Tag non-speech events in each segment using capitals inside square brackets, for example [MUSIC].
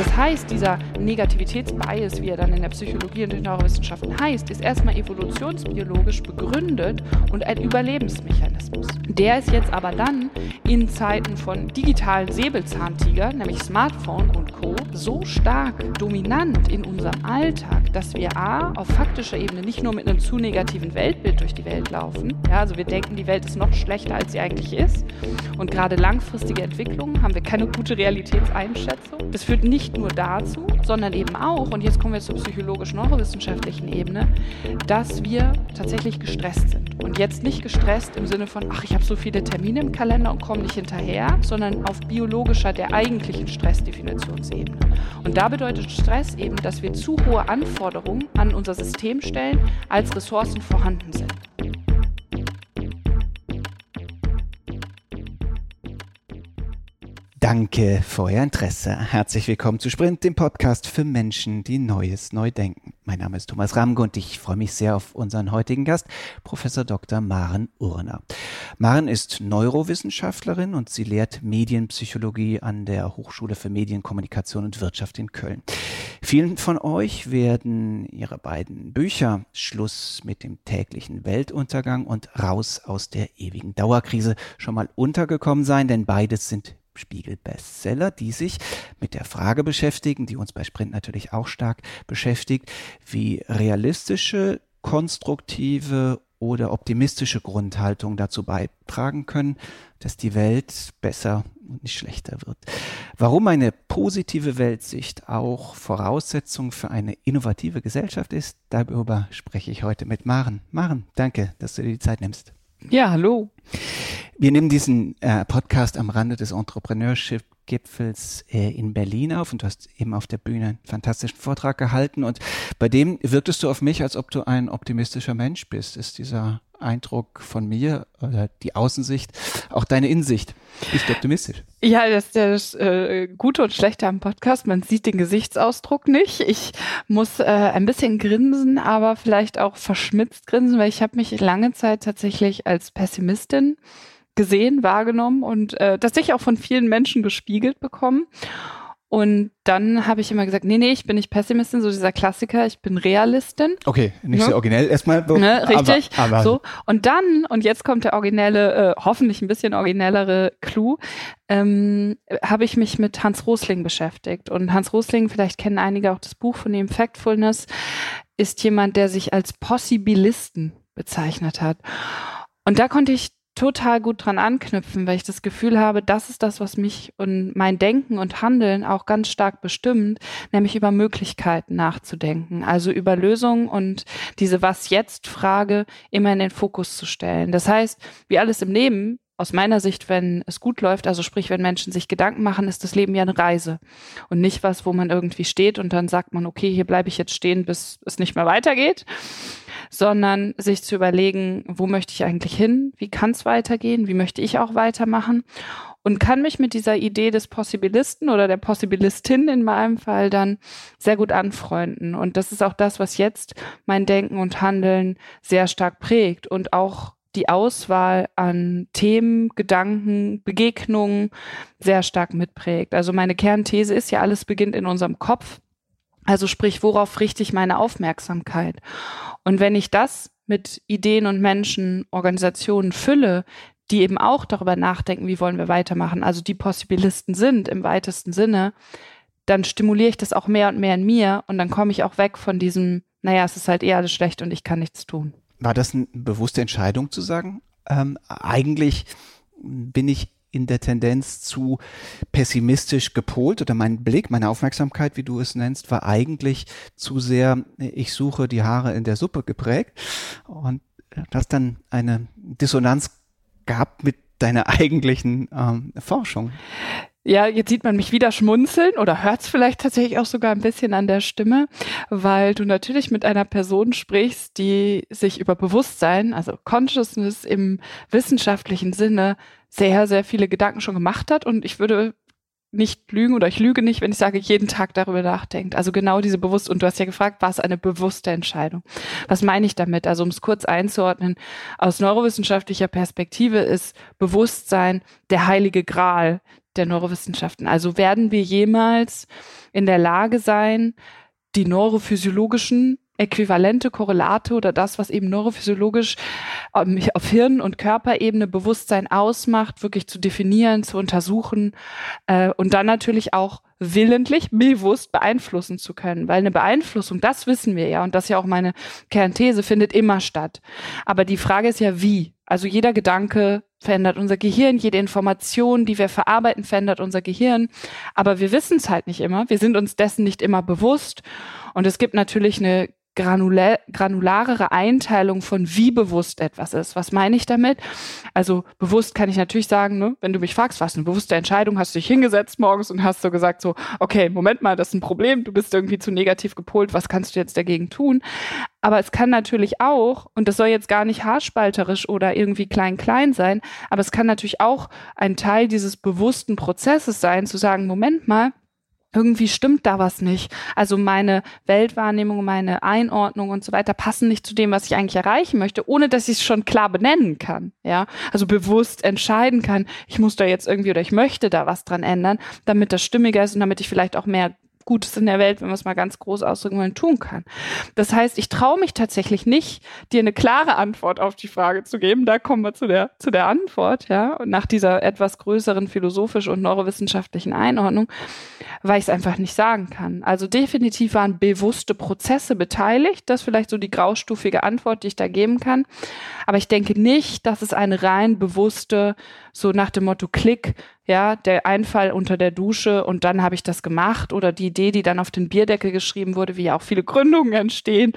was Heißt, dieser Negativitätsbias, wie er dann in der Psychologie und den Neurowissenschaften heißt, ist erstmal evolutionsbiologisch begründet und ein Überlebensmechanismus. Der ist jetzt aber dann in Zeiten von digitalen Säbelzahntiger, nämlich Smartphone und Co., so stark dominant in unserem Alltag, dass wir A, auf faktischer Ebene nicht nur mit einem zu negativen Weltbild durch die Welt laufen, ja, also wir denken, die Welt ist noch schlechter, als sie eigentlich ist. Und gerade langfristige Entwicklungen haben wir keine gute Realitätseinschätzung. Das führt nicht nur dazu, sondern eben auch, und jetzt kommen wir zur psychologisch-neurowissenschaftlichen Ebene, dass wir tatsächlich gestresst sind. Und jetzt nicht gestresst im Sinne von, ach, ich habe so viele Termine im Kalender und komme nicht hinterher, sondern auf biologischer, der eigentlichen Stressdefinitionsebene. Und da bedeutet Stress eben, dass wir zu hohe Anforderungen an unser System stellen, als Ressourcen vorhanden sind. Danke für euer Interesse. Herzlich willkommen zu Sprint, dem Podcast für Menschen, die Neues neu denken. Mein Name ist Thomas Ramge und ich freue mich sehr auf unseren heutigen Gast, Professor Dr. Maren Urner. Maren ist Neurowissenschaftlerin und sie lehrt Medienpsychologie an der Hochschule für Medienkommunikation und Wirtschaft in Köln. Vielen von euch werden ihre beiden Bücher Schluss mit dem täglichen Weltuntergang und Raus aus der ewigen Dauerkrise schon mal untergekommen sein, denn beides sind Spiegel-Bestseller, die sich mit der Frage beschäftigen, die uns bei Sprint natürlich auch stark beschäftigt, wie realistische, konstruktive oder optimistische Grundhaltung dazu beitragen können, dass die Welt besser und nicht schlechter wird. Warum eine positive Weltsicht auch Voraussetzung für eine innovative Gesellschaft ist, darüber spreche ich heute mit Maren. Maren, danke, dass du dir die Zeit nimmst. Ja, hallo. Wir nehmen diesen äh, Podcast am Rande des Entrepreneurship Gipfels äh, in Berlin auf und du hast eben auf der Bühne einen fantastischen Vortrag gehalten und bei dem wirktest du auf mich, als ob du ein optimistischer Mensch bist. Ist dieser Eindruck von mir oder die Außensicht auch deine Insicht? Bist du optimistisch? Ja, das ist das äh, Gute und Schlechte am Podcast. Man sieht den Gesichtsausdruck nicht. Ich muss äh, ein bisschen grinsen, aber vielleicht auch verschmitzt grinsen, weil ich habe mich lange Zeit tatsächlich als Pessimistin gesehen, wahrgenommen und äh, tatsächlich auch von vielen Menschen gespiegelt bekommen. Und dann habe ich immer gesagt, nee, nee, ich bin nicht Pessimistin, so dieser Klassiker, ich bin Realistin. Okay, nicht ne? sehr originell erstmal. Ne, richtig. Aber, aber. So. Und dann, und jetzt kommt der originelle, äh, hoffentlich ein bisschen originellere Clou, ähm, habe ich mich mit Hans Rosling beschäftigt. Und Hans Rosling, vielleicht kennen einige auch das Buch von ihm, Factfulness, ist jemand, der sich als Possibilisten bezeichnet hat. Und da konnte ich total gut dran anknüpfen, weil ich das Gefühl habe, das ist das, was mich und mein Denken und Handeln auch ganz stark bestimmt, nämlich über Möglichkeiten nachzudenken, also über Lösungen und diese Was jetzt Frage immer in den Fokus zu stellen. Das heißt, wie alles im Leben, aus meiner Sicht, wenn es gut läuft, also sprich, wenn Menschen sich Gedanken machen, ist das Leben ja eine Reise und nicht was, wo man irgendwie steht und dann sagt man, okay, hier bleibe ich jetzt stehen, bis es nicht mehr weitergeht, sondern sich zu überlegen, wo möchte ich eigentlich hin, wie kann es weitergehen, wie möchte ich auch weitermachen und kann mich mit dieser Idee des Possibilisten oder der Possibilistin in meinem Fall dann sehr gut anfreunden. Und das ist auch das, was jetzt mein Denken und Handeln sehr stark prägt und auch die Auswahl an Themen, Gedanken, Begegnungen sehr stark mitprägt. Also meine Kernthese ist ja, alles beginnt in unserem Kopf. Also sprich, worauf richte ich meine Aufmerksamkeit? Und wenn ich das mit Ideen und Menschen, Organisationen fülle, die eben auch darüber nachdenken, wie wollen wir weitermachen, also die Possibilisten sind im weitesten Sinne, dann stimuliere ich das auch mehr und mehr in mir und dann komme ich auch weg von diesem, naja, es ist halt eher alles schlecht und ich kann nichts tun. War das eine bewusste Entscheidung zu sagen? Ähm, eigentlich bin ich in der Tendenz zu pessimistisch gepolt oder mein Blick, meine Aufmerksamkeit, wie du es nennst, war eigentlich zu sehr, ich suche die Haare in der Suppe geprägt und das dann eine Dissonanz gab mit deiner eigentlichen ähm, Forschung. Ja, jetzt sieht man mich wieder schmunzeln oder hört es vielleicht tatsächlich auch sogar ein bisschen an der Stimme, weil du natürlich mit einer Person sprichst, die sich über Bewusstsein, also Consciousness im wissenschaftlichen Sinne sehr, sehr viele Gedanken schon gemacht hat. Und ich würde nicht lügen oder ich lüge nicht, wenn ich sage, jeden Tag darüber nachdenkt. Also genau diese bewusst, und du hast ja gefragt, war es eine bewusste Entscheidung? Was meine ich damit? Also um es kurz einzuordnen, aus neurowissenschaftlicher Perspektive ist Bewusstsein der heilige Gral der Neurowissenschaften. Also werden wir jemals in der Lage sein, die neurophysiologischen äquivalente Korrelate oder das, was eben neurophysiologisch ähm, auf Hirn- und Körperebene Bewusstsein ausmacht, wirklich zu definieren, zu untersuchen äh, und dann natürlich auch willentlich, bewusst beeinflussen zu können. Weil eine Beeinflussung, das wissen wir ja, und das ist ja auch meine Kernthese, findet immer statt. Aber die Frage ist ja, wie? Also jeder Gedanke verändert unser Gehirn, jede Information, die wir verarbeiten, verändert unser Gehirn. Aber wir wissen es halt nicht immer. Wir sind uns dessen nicht immer bewusst. Und es gibt natürlich eine granularere Einteilung von wie bewusst etwas ist. Was meine ich damit? Also bewusst kann ich natürlich sagen, ne, wenn du mich fragst, was eine bewusste Entscheidung, hast du dich hingesetzt morgens und hast so gesagt so, okay, Moment mal, das ist ein Problem, du bist irgendwie zu negativ gepolt, was kannst du jetzt dagegen tun? Aber es kann natürlich auch, und das soll jetzt gar nicht haarspalterisch oder irgendwie klein-klein sein, aber es kann natürlich auch ein Teil dieses bewussten Prozesses sein, zu sagen, Moment mal, irgendwie stimmt da was nicht. Also meine Weltwahrnehmung, meine Einordnung und so weiter passen nicht zu dem, was ich eigentlich erreichen möchte, ohne dass ich es schon klar benennen kann. Ja, also bewusst entscheiden kann, ich muss da jetzt irgendwie oder ich möchte da was dran ändern, damit das stimmiger ist und damit ich vielleicht auch mehr Gutes in der Welt, wenn wir es mal ganz groß ausdrücken wollen, tun kann. Das heißt, ich traue mich tatsächlich nicht, dir eine klare Antwort auf die Frage zu geben. Da kommen wir zu der, zu der Antwort, ja, und nach dieser etwas größeren philosophisch und neurowissenschaftlichen Einordnung, weil ich es einfach nicht sagen kann. Also definitiv waren bewusste Prozesse beteiligt. Das ist vielleicht so die graustufige Antwort, die ich da geben kann. Aber ich denke nicht, dass es eine rein bewusste, so nach dem Motto Klick, ja, der Einfall unter der Dusche und dann habe ich das gemacht oder die Idee, die dann auf den Bierdeckel geschrieben wurde, wie ja auch viele Gründungen entstehen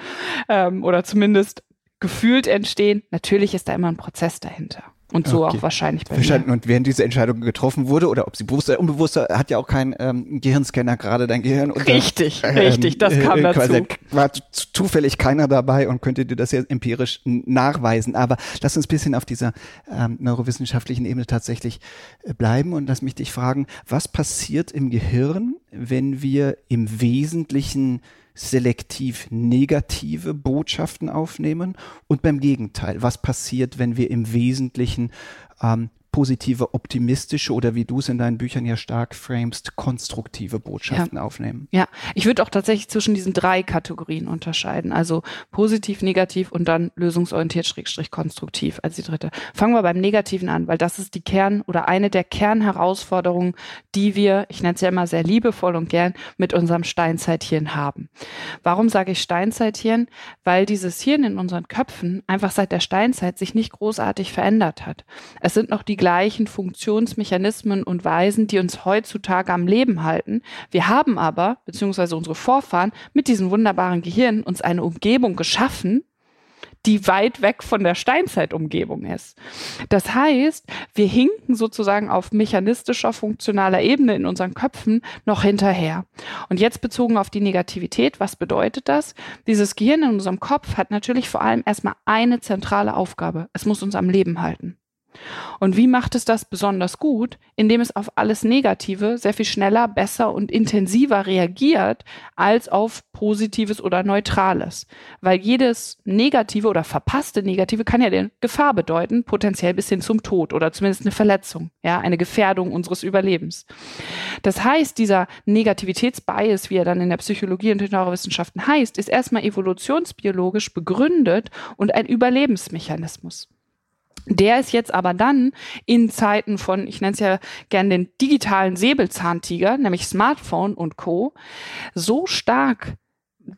ähm, oder zumindest gefühlt entstehen. Natürlich ist da immer ein Prozess dahinter. Und so okay. auch wahrscheinlich bei Verstanden. Mir. Und während diese Entscheidung getroffen wurde, oder ob sie bewusst oder unbewusst, hat ja auch kein ähm, Gehirnscanner gerade dein Gehirn. Richtig, ähm, richtig, das kam äh, dazu. War zufällig keiner dabei und könnte dir das jetzt empirisch nachweisen. Aber lass uns ein bisschen auf dieser ähm, neurowissenschaftlichen Ebene tatsächlich äh, bleiben und lass mich dich fragen, was passiert im Gehirn, wenn wir im Wesentlichen selektiv negative Botschaften aufnehmen. Und beim Gegenteil, was passiert, wenn wir im Wesentlichen ähm, positive, optimistische oder wie du es in deinen Büchern ja stark framest, konstruktive Botschaften ja. aufnehmen. Ja, ich würde auch tatsächlich zwischen diesen drei Kategorien unterscheiden. Also positiv, negativ und dann lösungsorientiert, schrägstrich konstruktiv als die dritte. Fangen wir beim Negativen an, weil das ist die Kern oder eine der Kernherausforderungen, die wir, ich nenne es ja immer sehr liebevoll und gern, mit unserem Steinzeithirn haben. Warum sage ich Steinzeithirn? Weil dieses Hirn in unseren Köpfen einfach seit der Steinzeit sich nicht großartig verändert hat. Es sind noch die gleichen Funktionsmechanismen und Weisen, die uns heutzutage am Leben halten. Wir haben aber, beziehungsweise unsere Vorfahren, mit diesem wunderbaren Gehirn uns eine Umgebung geschaffen, die weit weg von der Steinzeitumgebung ist. Das heißt, wir hinken sozusagen auf mechanistischer, funktionaler Ebene in unseren Köpfen noch hinterher. Und jetzt bezogen auf die Negativität, was bedeutet das? Dieses Gehirn in unserem Kopf hat natürlich vor allem erstmal eine zentrale Aufgabe. Es muss uns am Leben halten. Und wie macht es das besonders gut? Indem es auf alles Negative sehr viel schneller, besser und intensiver reagiert als auf Positives oder Neutrales. Weil jedes Negative oder verpasste Negative kann ja den Gefahr bedeuten, potenziell bis hin zum Tod oder zumindest eine Verletzung, ja, eine Gefährdung unseres Überlebens. Das heißt, dieser Negativitätsbias, wie er dann in der Psychologie und den Neurowissenschaften heißt, ist erstmal evolutionsbiologisch begründet und ein Überlebensmechanismus. Der ist jetzt aber dann in Zeiten von, ich nenne es ja gern den digitalen Säbelzahntiger, nämlich Smartphone und Co., so stark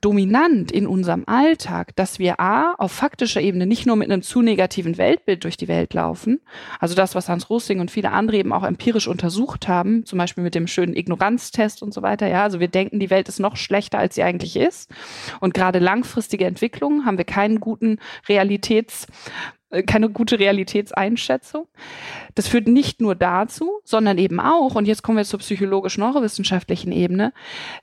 dominant in unserem Alltag, dass wir A, auf faktischer Ebene nicht nur mit einem zu negativen Weltbild durch die Welt laufen, also das, was Hans Rosling und viele andere eben auch empirisch untersucht haben, zum Beispiel mit dem schönen Ignoranztest und so weiter, ja, also wir denken, die Welt ist noch schlechter, als sie eigentlich ist und gerade langfristige Entwicklungen haben wir keinen guten Realitäts keine gute Realitätseinschätzung. Das führt nicht nur dazu, sondern eben auch, und jetzt kommen wir zur psychologisch-neurowissenschaftlichen Ebene,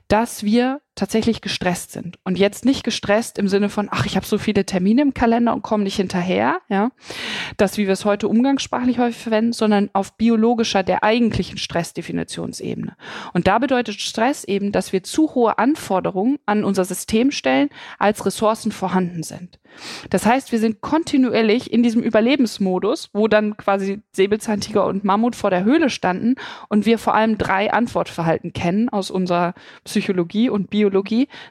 dass wir tatsächlich gestresst sind. Und jetzt nicht gestresst im Sinne von, ach, ich habe so viele Termine im Kalender und komme nicht hinterher, ja, das, wie wir es heute umgangssprachlich häufig verwenden, sondern auf biologischer, der eigentlichen Stressdefinitionsebene. Und da bedeutet Stress eben, dass wir zu hohe Anforderungen an unser System stellen, als Ressourcen vorhanden sind. Das heißt, wir sind kontinuierlich in diesem Überlebensmodus, wo dann quasi Säbelzahntiger und Mammut vor der Höhle standen und wir vor allem drei Antwortverhalten kennen aus unserer Psychologie und Biologie,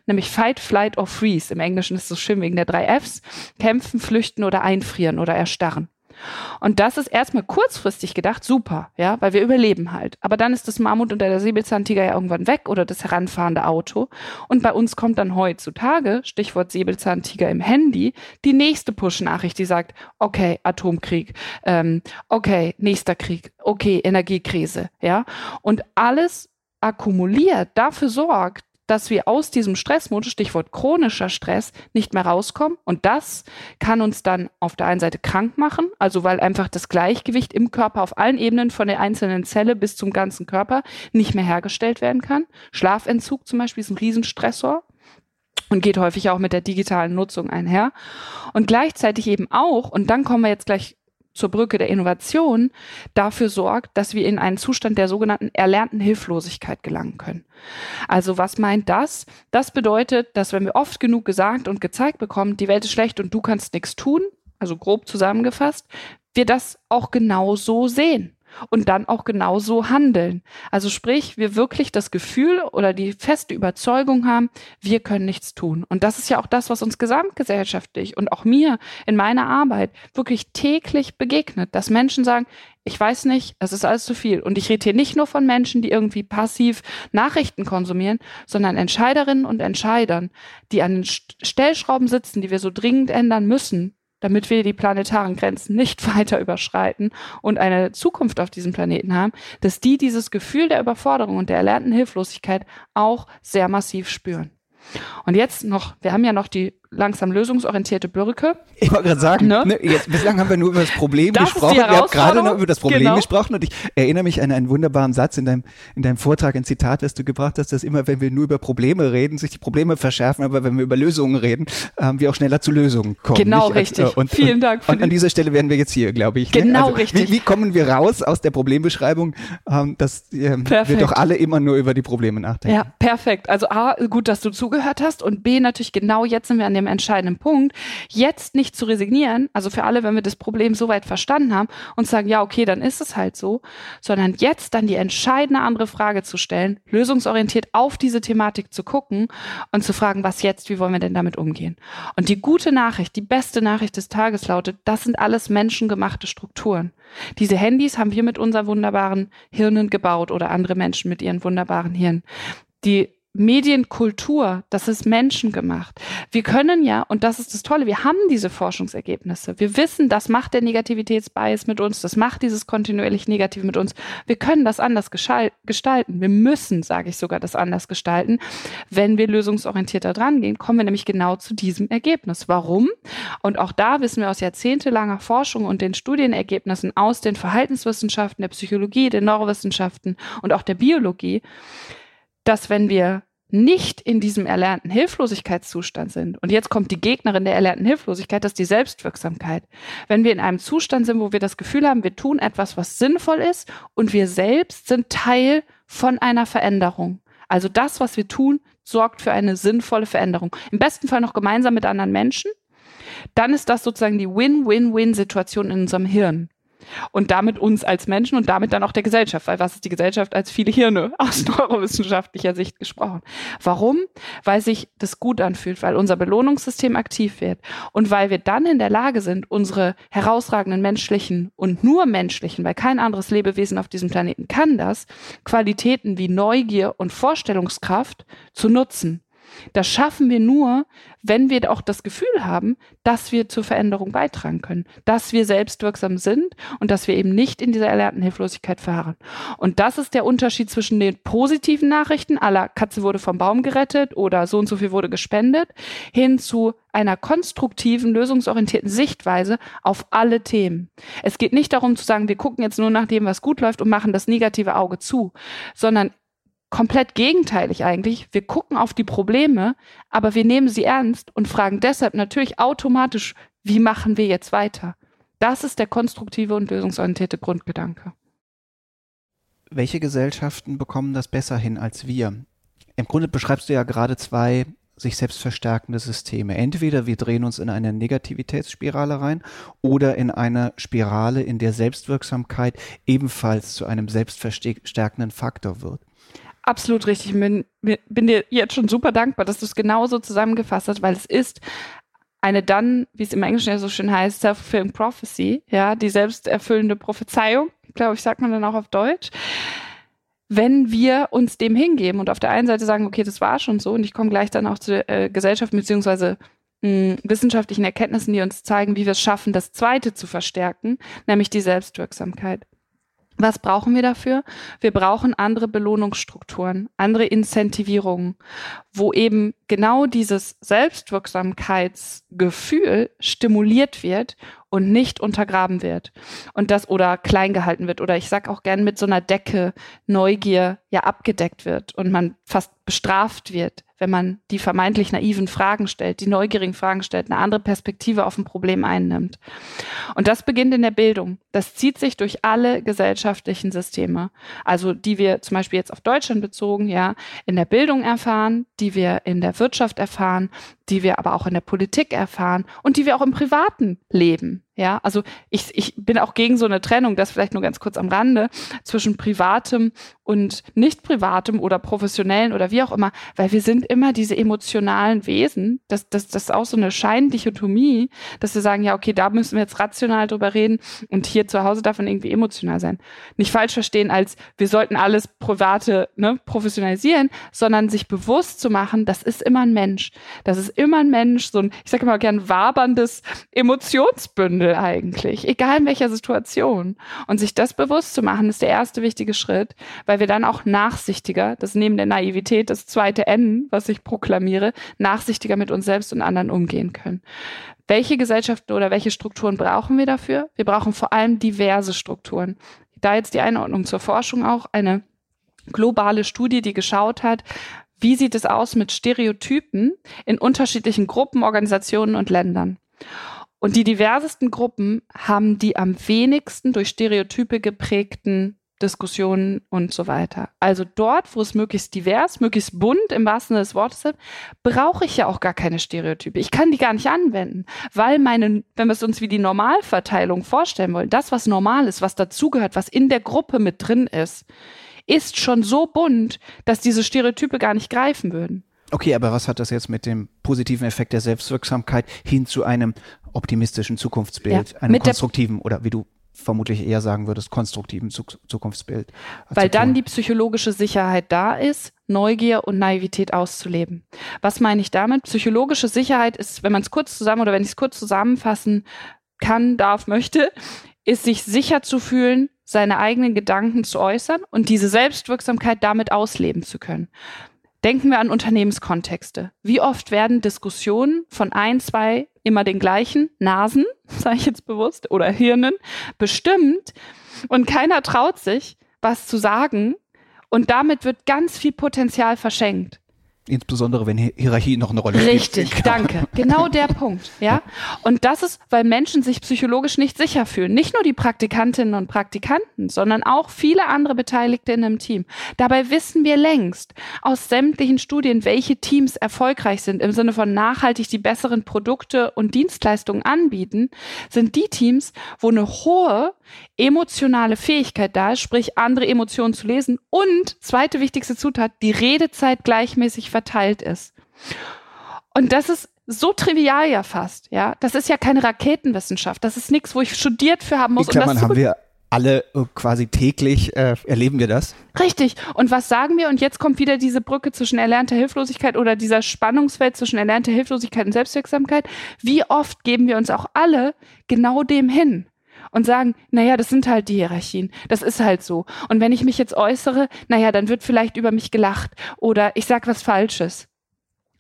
nämlich Fight, Flight or Freeze. Im Englischen ist es so schön wegen der drei Fs. Kämpfen, flüchten oder einfrieren oder erstarren. Und das ist erstmal kurzfristig gedacht super, ja, weil wir überleben halt. Aber dann ist das Mammut und der Säbelzahntiger ja irgendwann weg oder das heranfahrende Auto. Und bei uns kommt dann heutzutage, Stichwort Säbelzahntiger im Handy, die nächste Push-Nachricht, die sagt, okay, Atomkrieg, ähm, okay, nächster Krieg, okay, Energiekrise, ja. Und alles akkumuliert, dafür sorgt, dass wir aus diesem Stressmodus, Stichwort chronischer Stress, nicht mehr rauskommen. Und das kann uns dann auf der einen Seite krank machen, also weil einfach das Gleichgewicht im Körper auf allen Ebenen von der einzelnen Zelle bis zum ganzen Körper nicht mehr hergestellt werden kann. Schlafentzug zum Beispiel ist ein Riesenstressor und geht häufig auch mit der digitalen Nutzung einher. Und gleichzeitig eben auch, und dann kommen wir jetzt gleich zur Brücke der Innovation dafür sorgt, dass wir in einen Zustand der sogenannten erlernten Hilflosigkeit gelangen können. Also was meint das? Das bedeutet, dass wenn wir oft genug gesagt und gezeigt bekommen, die Welt ist schlecht und du kannst nichts tun, also grob zusammengefasst, wir das auch genau so sehen und dann auch genauso handeln. Also sprich, wir wirklich das Gefühl oder die feste Überzeugung haben, wir können nichts tun. Und das ist ja auch das, was uns gesamtgesellschaftlich und auch mir in meiner Arbeit wirklich täglich begegnet, dass Menschen sagen, ich weiß nicht, es ist alles zu viel. Und ich rede hier nicht nur von Menschen, die irgendwie passiv Nachrichten konsumieren, sondern Entscheiderinnen und Entscheidern, die an den Stellschrauben sitzen, die wir so dringend ändern müssen, damit wir die planetaren Grenzen nicht [LAUGHS] weiter überschreiten und eine Zukunft auf diesem Planeten haben, dass die dieses Gefühl der Überforderung und der erlernten Hilflosigkeit auch sehr massiv spüren. Und jetzt noch, wir haben ja noch die langsam lösungsorientierte Birke. Ich wollte gerade sagen, ne? Ne, jetzt, bislang haben wir nur über das Problem das gesprochen. Wir haben gerade noch über das Problem genau. gesprochen und ich erinnere mich an einen wunderbaren Satz in deinem, in deinem Vortrag, ein Zitat, das du gebracht hast, dass immer, wenn wir nur über Probleme reden, sich die Probleme verschärfen, aber wenn wir über Lösungen reden, ähm, wir auch schneller zu Lösungen kommen. Genau, nicht? richtig. Und, und, Vielen Dank. Und, und an dieser Stelle wären wir jetzt hier, glaube ich. Ne? Genau, ne? also, richtig. Wie, wie, kommen wir raus aus der Problembeschreibung, ähm, dass ähm, wir doch alle immer nur über die Probleme nachdenken? Ja, perfekt. Also A, gut, dass du zugehört hast und B, natürlich genau jetzt sind wir an dem entscheidenden Punkt, jetzt nicht zu resignieren, also für alle, wenn wir das Problem soweit verstanden haben und sagen, ja, okay, dann ist es halt so, sondern jetzt dann die entscheidende andere Frage zu stellen, lösungsorientiert auf diese Thematik zu gucken und zu fragen, was jetzt, wie wollen wir denn damit umgehen? Und die gute Nachricht, die beste Nachricht des Tages lautet, das sind alles menschengemachte Strukturen. Diese Handys haben wir mit unseren wunderbaren Hirnen gebaut oder andere Menschen mit ihren wunderbaren Hirnen. Die Medienkultur, das ist menschengemacht. Wir können ja, und das ist das Tolle, wir haben diese Forschungsergebnisse. Wir wissen, das macht der Negativitätsbias mit uns, das macht dieses kontinuierlich Negativ mit uns. Wir können das anders gestalten. Wir müssen, sage ich sogar, das anders gestalten. Wenn wir lösungsorientierter dran gehen, kommen wir nämlich genau zu diesem Ergebnis. Warum? Und auch da wissen wir aus jahrzehntelanger Forschung und den Studienergebnissen aus den Verhaltenswissenschaften, der Psychologie, den Neurowissenschaften und auch der Biologie, dass wenn wir nicht in diesem erlernten Hilflosigkeitszustand sind, und jetzt kommt die Gegnerin der erlernten Hilflosigkeit, das ist die Selbstwirksamkeit. Wenn wir in einem Zustand sind, wo wir das Gefühl haben, wir tun etwas, was sinnvoll ist, und wir selbst sind Teil von einer Veränderung. Also das, was wir tun, sorgt für eine sinnvolle Veränderung. Im besten Fall noch gemeinsam mit anderen Menschen. Dann ist das sozusagen die Win-Win-Win-Situation in unserem Hirn und damit uns als Menschen und damit dann auch der Gesellschaft, weil was ist die Gesellschaft als viele Hirne [LAUGHS] aus neurowissenschaftlicher Sicht gesprochen? Warum? Weil sich das gut anfühlt, weil unser Belohnungssystem aktiv wird und weil wir dann in der Lage sind, unsere herausragenden menschlichen und nur menschlichen, weil kein anderes Lebewesen auf diesem Planeten kann das, Qualitäten wie Neugier und Vorstellungskraft zu nutzen das schaffen wir nur, wenn wir auch das Gefühl haben, dass wir zur Veränderung beitragen können, dass wir selbstwirksam sind und dass wir eben nicht in dieser erlernten Hilflosigkeit fahren. Und das ist der Unterschied zwischen den positiven Nachrichten, aller Katze wurde vom Baum gerettet oder so und so viel wurde gespendet, hin zu einer konstruktiven, lösungsorientierten Sichtweise auf alle Themen. Es geht nicht darum zu sagen, wir gucken jetzt nur nach dem, was gut läuft und machen das negative Auge zu, sondern komplett gegenteilig eigentlich. Wir gucken auf die Probleme, aber wir nehmen sie ernst und fragen deshalb natürlich automatisch, wie machen wir jetzt weiter? Das ist der konstruktive und lösungsorientierte Grundgedanke. Welche Gesellschaften bekommen das besser hin als wir? Im Grunde beschreibst du ja gerade zwei sich selbst verstärkende Systeme. Entweder wir drehen uns in eine Negativitätsspirale rein oder in eine Spirale, in der Selbstwirksamkeit ebenfalls zu einem selbstverstärkenden Faktor wird. Absolut richtig. Ich bin, bin dir jetzt schon super dankbar, dass du es genauso zusammengefasst hast, weil es ist eine dann, wie es im Englischen ja so schön heißt, self-fulfilling prophecy, ja, die selbsterfüllende Prophezeiung, glaube ich, sagt man dann auch auf Deutsch wenn wir uns dem hingeben und auf der einen Seite sagen, okay, das war schon so und ich komme gleich dann auch zu äh, Gesellschaft beziehungsweise mh, wissenschaftlichen Erkenntnissen, die uns zeigen, wie wir es schaffen, das Zweite zu verstärken, nämlich die Selbstwirksamkeit. Was brauchen wir dafür? Wir brauchen andere Belohnungsstrukturen, andere Incentivierungen, wo eben genau dieses Selbstwirksamkeitsgefühl stimuliert wird und nicht untergraben wird und das oder klein gehalten wird oder ich sag auch gern mit so einer Decke Neugier ja abgedeckt wird und man fast bestraft wird, wenn man die vermeintlich naiven Fragen stellt, die neugierigen Fragen stellt, eine andere Perspektive auf ein Problem einnimmt. Und das beginnt in der Bildung. Das zieht sich durch alle gesellschaftlichen Systeme. Also die wir zum Beispiel jetzt auf Deutschland bezogen, ja, in der Bildung erfahren, die wir in der Wirtschaft erfahren, die wir aber auch in der Politik erfahren und die wir auch im privaten Leben. Ja, also ich, ich bin auch gegen so eine Trennung, das vielleicht nur ganz kurz am Rande, zwischen privatem und nicht privatem oder professionellen oder wie auch immer, weil wir sind immer diese emotionalen Wesen. Das, das, das ist auch so eine Scheindichotomie, dass wir sagen, ja, okay, da müssen wir jetzt rational drüber reden und hier zu Hause darf man irgendwie emotional sein. Nicht falsch verstehen als wir sollten alles private ne, professionalisieren, sondern sich bewusst zu machen, das ist immer ein Mensch. Das ist immer ein Mensch, so ein, ich sage immer gern, waberndes Emotionsbündel eigentlich, egal in welcher Situation. Und sich das bewusst zu machen, ist der erste wichtige Schritt, weil wir dann auch nachsichtiger, das neben der Naivität das zweite N, was ich proklamiere, nachsichtiger mit uns selbst und anderen umgehen können. Welche Gesellschaften oder welche Strukturen brauchen wir dafür? Wir brauchen vor allem diverse Strukturen. Da jetzt die Einordnung zur Forschung auch eine globale Studie, die geschaut hat, wie sieht es aus mit Stereotypen in unterschiedlichen Gruppen, Organisationen und Ländern? Und die diversesten Gruppen haben die am wenigsten durch Stereotype geprägten Diskussionen und so weiter. Also dort, wo es möglichst divers, möglichst bunt im wahrsten Sinne des Wortes ist, brauche ich ja auch gar keine Stereotype. Ich kann die gar nicht anwenden, weil meine, wenn wir es uns wie die Normalverteilung vorstellen wollen, das, was normal ist, was dazugehört, was in der Gruppe mit drin ist, ist schon so bunt, dass diese Stereotype gar nicht greifen würden. Okay, aber was hat das jetzt mit dem positiven Effekt der Selbstwirksamkeit hin zu einem optimistischen Zukunftsbild, ja, einem konstruktiven oder wie du vermutlich eher sagen würdest, konstruktiven Zukunftsbild. Weil dann die psychologische Sicherheit da ist, Neugier und Naivität auszuleben. Was meine ich damit? Psychologische Sicherheit ist, wenn man es kurz zusammen oder wenn ich es kurz zusammenfassen kann, darf, möchte, ist sich sicher zu fühlen, seine eigenen Gedanken zu äußern und diese Selbstwirksamkeit damit ausleben zu können. Denken wir an Unternehmenskontexte. Wie oft werden Diskussionen von ein, zwei immer den gleichen Nasen, [LAUGHS] sage ich jetzt bewusst, oder Hirnen bestimmt und keiner traut sich, was zu sagen und damit wird ganz viel Potenzial verschenkt. Insbesondere wenn Hierarchie noch eine Rolle spielt. Richtig, genau. danke. Genau der Punkt. Ja. Und das ist, weil Menschen sich psychologisch nicht sicher fühlen. Nicht nur die Praktikantinnen und Praktikanten, sondern auch viele andere Beteiligte in einem Team. Dabei wissen wir längst aus sämtlichen Studien, welche Teams erfolgreich sind im Sinne von nachhaltig die besseren Produkte und Dienstleistungen anbieten, sind die Teams, wo eine hohe emotionale Fähigkeit da ist, sprich andere Emotionen zu lesen und zweite wichtigste Zutat, die Redezeit gleichmäßig verteilt ist. Und das ist so trivial ja fast, ja. Das ist ja keine Raketenwissenschaft. Das ist nichts, wo ich studiert für haben muss. In Klammern haben wir alle äh, quasi täglich äh, erleben wir das. Richtig. Und was sagen wir? Und jetzt kommt wieder diese Brücke zwischen erlernter Hilflosigkeit oder dieser Spannungsfeld zwischen erlernter Hilflosigkeit und Selbstwirksamkeit. Wie oft geben wir uns auch alle genau dem hin? Und sagen, naja, das sind halt die Hierarchien. Das ist halt so. Und wenn ich mich jetzt äußere, naja, dann wird vielleicht über mich gelacht oder ich sag was Falsches.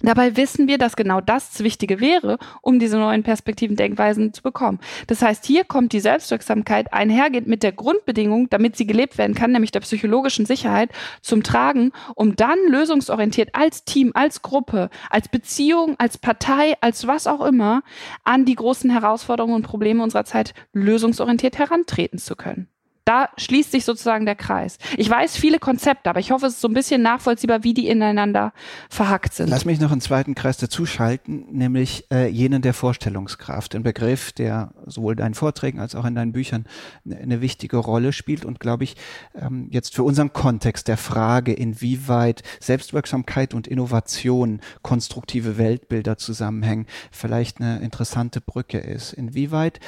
Dabei wissen wir, dass genau das das Wichtige wäre, um diese neuen Perspektiven, Denkweisen zu bekommen. Das heißt, hier kommt die Selbstwirksamkeit einhergehend mit der Grundbedingung, damit sie gelebt werden kann, nämlich der psychologischen Sicherheit, zum Tragen, um dann lösungsorientiert als Team, als Gruppe, als Beziehung, als Partei, als was auch immer an die großen Herausforderungen und Probleme unserer Zeit lösungsorientiert herantreten zu können da schließt sich sozusagen der Kreis. Ich weiß viele Konzepte, aber ich hoffe, es ist so ein bisschen nachvollziehbar, wie die ineinander verhackt sind. Lass mich noch einen zweiten Kreis dazuschalten, nämlich äh, jenen der Vorstellungskraft. Ein Begriff, der sowohl in deinen Vorträgen als auch in deinen Büchern eine wichtige Rolle spielt und, glaube ich, ähm, jetzt für unseren Kontext der Frage, inwieweit Selbstwirksamkeit und Innovation konstruktive Weltbilder zusammenhängen, vielleicht eine interessante Brücke ist. Inwieweit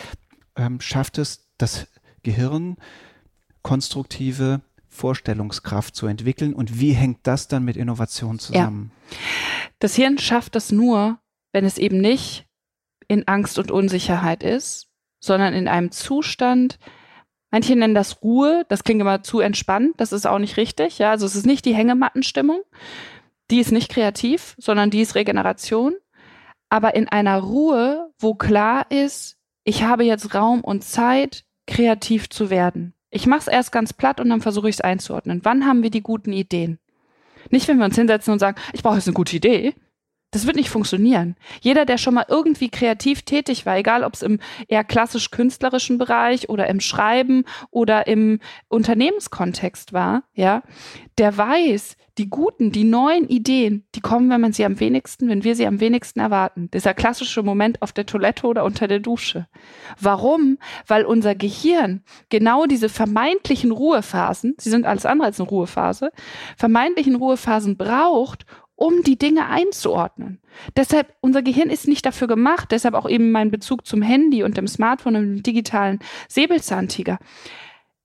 ähm, schafft es das Gehirn konstruktive Vorstellungskraft zu entwickeln? Und wie hängt das dann mit Innovation zusammen? Ja. Das Hirn schafft das nur, wenn es eben nicht in Angst und Unsicherheit ist, sondern in einem Zustand, manche nennen das Ruhe, das klingt immer zu entspannt, das ist auch nicht richtig, ja, also es ist nicht die Hängemattenstimmung, die ist nicht kreativ, sondern die ist Regeneration, aber in einer Ruhe, wo klar ist, ich habe jetzt Raum und Zeit, kreativ zu werden. Ich mache es erst ganz platt und dann versuche ich es einzuordnen. Wann haben wir die guten Ideen? Nicht, wenn wir uns hinsetzen und sagen, ich brauche jetzt eine gute Idee. Das wird nicht funktionieren. Jeder, der schon mal irgendwie kreativ tätig war, egal ob es im eher klassisch künstlerischen Bereich oder im Schreiben oder im Unternehmenskontext war, ja, der weiß, die guten, die neuen Ideen, die kommen, wenn man sie am wenigsten, wenn wir sie am wenigsten erwarten. Dieser klassische Moment auf der Toilette oder unter der Dusche. Warum? Weil unser Gehirn genau diese vermeintlichen Ruhephasen, sie sind alles andere als eine Ruhephase, vermeintlichen Ruhephasen braucht, um die Dinge einzuordnen. Deshalb, unser Gehirn ist nicht dafür gemacht, deshalb auch eben mein Bezug zum Handy und dem Smartphone und dem digitalen Säbelzahntiger,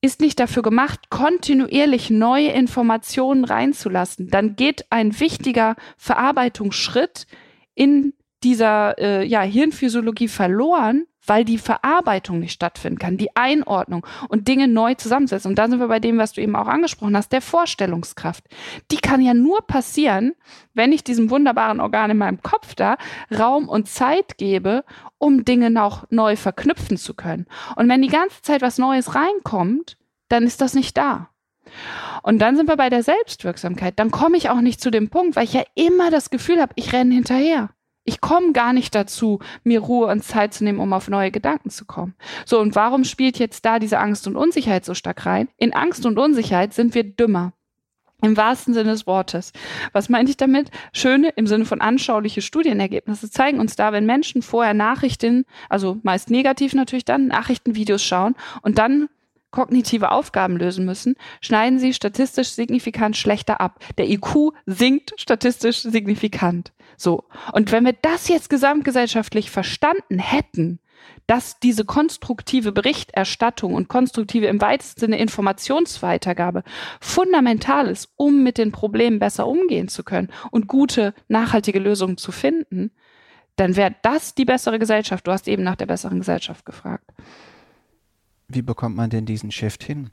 ist nicht dafür gemacht, kontinuierlich neue Informationen reinzulassen. Dann geht ein wichtiger Verarbeitungsschritt in dieser äh, ja, Hirnphysiologie verloren, weil die Verarbeitung nicht stattfinden kann, die Einordnung und Dinge neu zusammensetzen. Und da sind wir bei dem, was du eben auch angesprochen hast, der Vorstellungskraft. Die kann ja nur passieren, wenn ich diesem wunderbaren Organ in meinem Kopf da Raum und Zeit gebe, um Dinge noch neu verknüpfen zu können. Und wenn die ganze Zeit was Neues reinkommt, dann ist das nicht da. Und dann sind wir bei der Selbstwirksamkeit. Dann komme ich auch nicht zu dem Punkt, weil ich ja immer das Gefühl habe, ich renne hinterher. Ich komme gar nicht dazu, mir Ruhe und Zeit zu nehmen, um auf neue Gedanken zu kommen. So, und warum spielt jetzt da diese Angst und Unsicherheit so stark rein? In Angst und Unsicherheit sind wir dümmer. Im wahrsten Sinne des Wortes. Was meine ich damit? Schöne im Sinne von anschauliche Studienergebnisse zeigen uns da, wenn Menschen vorher Nachrichten, also meist negativ natürlich dann, Nachrichtenvideos schauen und dann kognitive Aufgaben lösen müssen, schneiden sie statistisch signifikant schlechter ab. Der IQ sinkt statistisch signifikant. So. Und wenn wir das jetzt gesamtgesellschaftlich verstanden hätten, dass diese konstruktive Berichterstattung und konstruktive im weitesten Sinne Informationsweitergabe fundamental ist, um mit den Problemen besser umgehen zu können und gute, nachhaltige Lösungen zu finden, dann wäre das die bessere Gesellschaft. Du hast eben nach der besseren Gesellschaft gefragt. Wie bekommt man denn diesen Shift hin?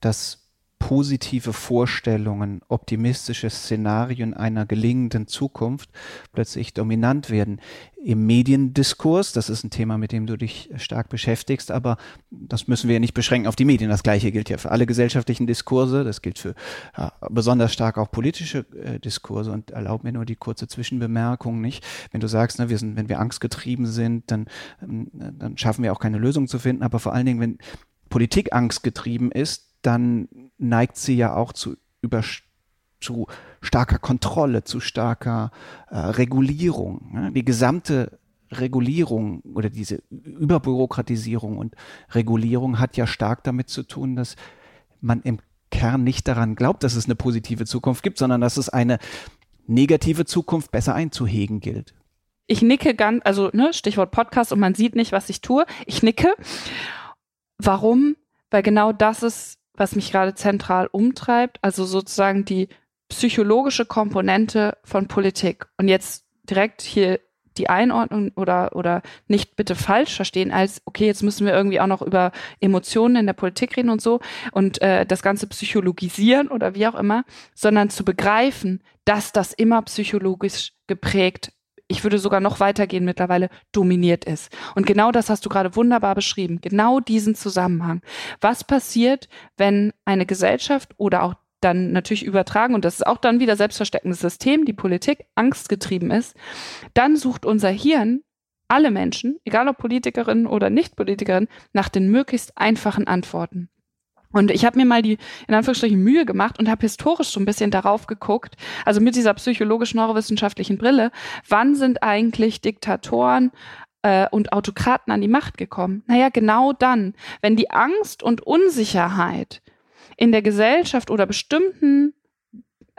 Dass positive Vorstellungen, optimistische Szenarien einer gelingenden Zukunft plötzlich dominant werden. Im Mediendiskurs, das ist ein Thema, mit dem du dich stark beschäftigst, aber das müssen wir ja nicht beschränken auf die Medien. Das gleiche gilt ja für alle gesellschaftlichen Diskurse, das gilt für ja, besonders stark auch politische äh, Diskurse und erlaub mir nur die kurze Zwischenbemerkung nicht. Wenn du sagst, ne, wir sind, wenn wir angstgetrieben sind, dann, ähm, dann schaffen wir auch keine Lösung zu finden, aber vor allen Dingen, wenn Politik angstgetrieben ist, dann neigt sie ja auch zu über zu starker Kontrolle, zu starker äh, Regulierung. Ne? Die gesamte Regulierung oder diese Überbürokratisierung und Regulierung hat ja stark damit zu tun, dass man im Kern nicht daran glaubt, dass es eine positive Zukunft gibt, sondern dass es eine negative Zukunft besser einzuhegen gilt. Ich nicke ganz, also ne, Stichwort Podcast und man sieht nicht, was ich tue. Ich nicke. Warum? Weil genau das ist was mich gerade zentral umtreibt, also sozusagen die psychologische Komponente von Politik. Und jetzt direkt hier die Einordnung oder, oder nicht bitte falsch verstehen als, okay, jetzt müssen wir irgendwie auch noch über Emotionen in der Politik reden und so und äh, das Ganze psychologisieren oder wie auch immer, sondern zu begreifen, dass das immer psychologisch geprägt ich würde sogar noch weitergehen mittlerweile, dominiert ist. Und genau das hast du gerade wunderbar beschrieben. Genau diesen Zusammenhang. Was passiert, wenn eine Gesellschaft oder auch dann natürlich übertragen, und das ist auch dann wieder selbstversteckendes System, die Politik angstgetrieben ist, dann sucht unser Hirn alle Menschen, egal ob Politikerinnen oder Nicht-Politikerinnen, nach den möglichst einfachen Antworten. Und ich habe mir mal die, in Anführungsstrichen, Mühe gemacht und habe historisch so ein bisschen darauf geguckt, also mit dieser psychologisch-neurowissenschaftlichen Brille, wann sind eigentlich Diktatoren äh, und Autokraten an die Macht gekommen? Naja, genau dann, wenn die Angst und Unsicherheit in der Gesellschaft oder bestimmten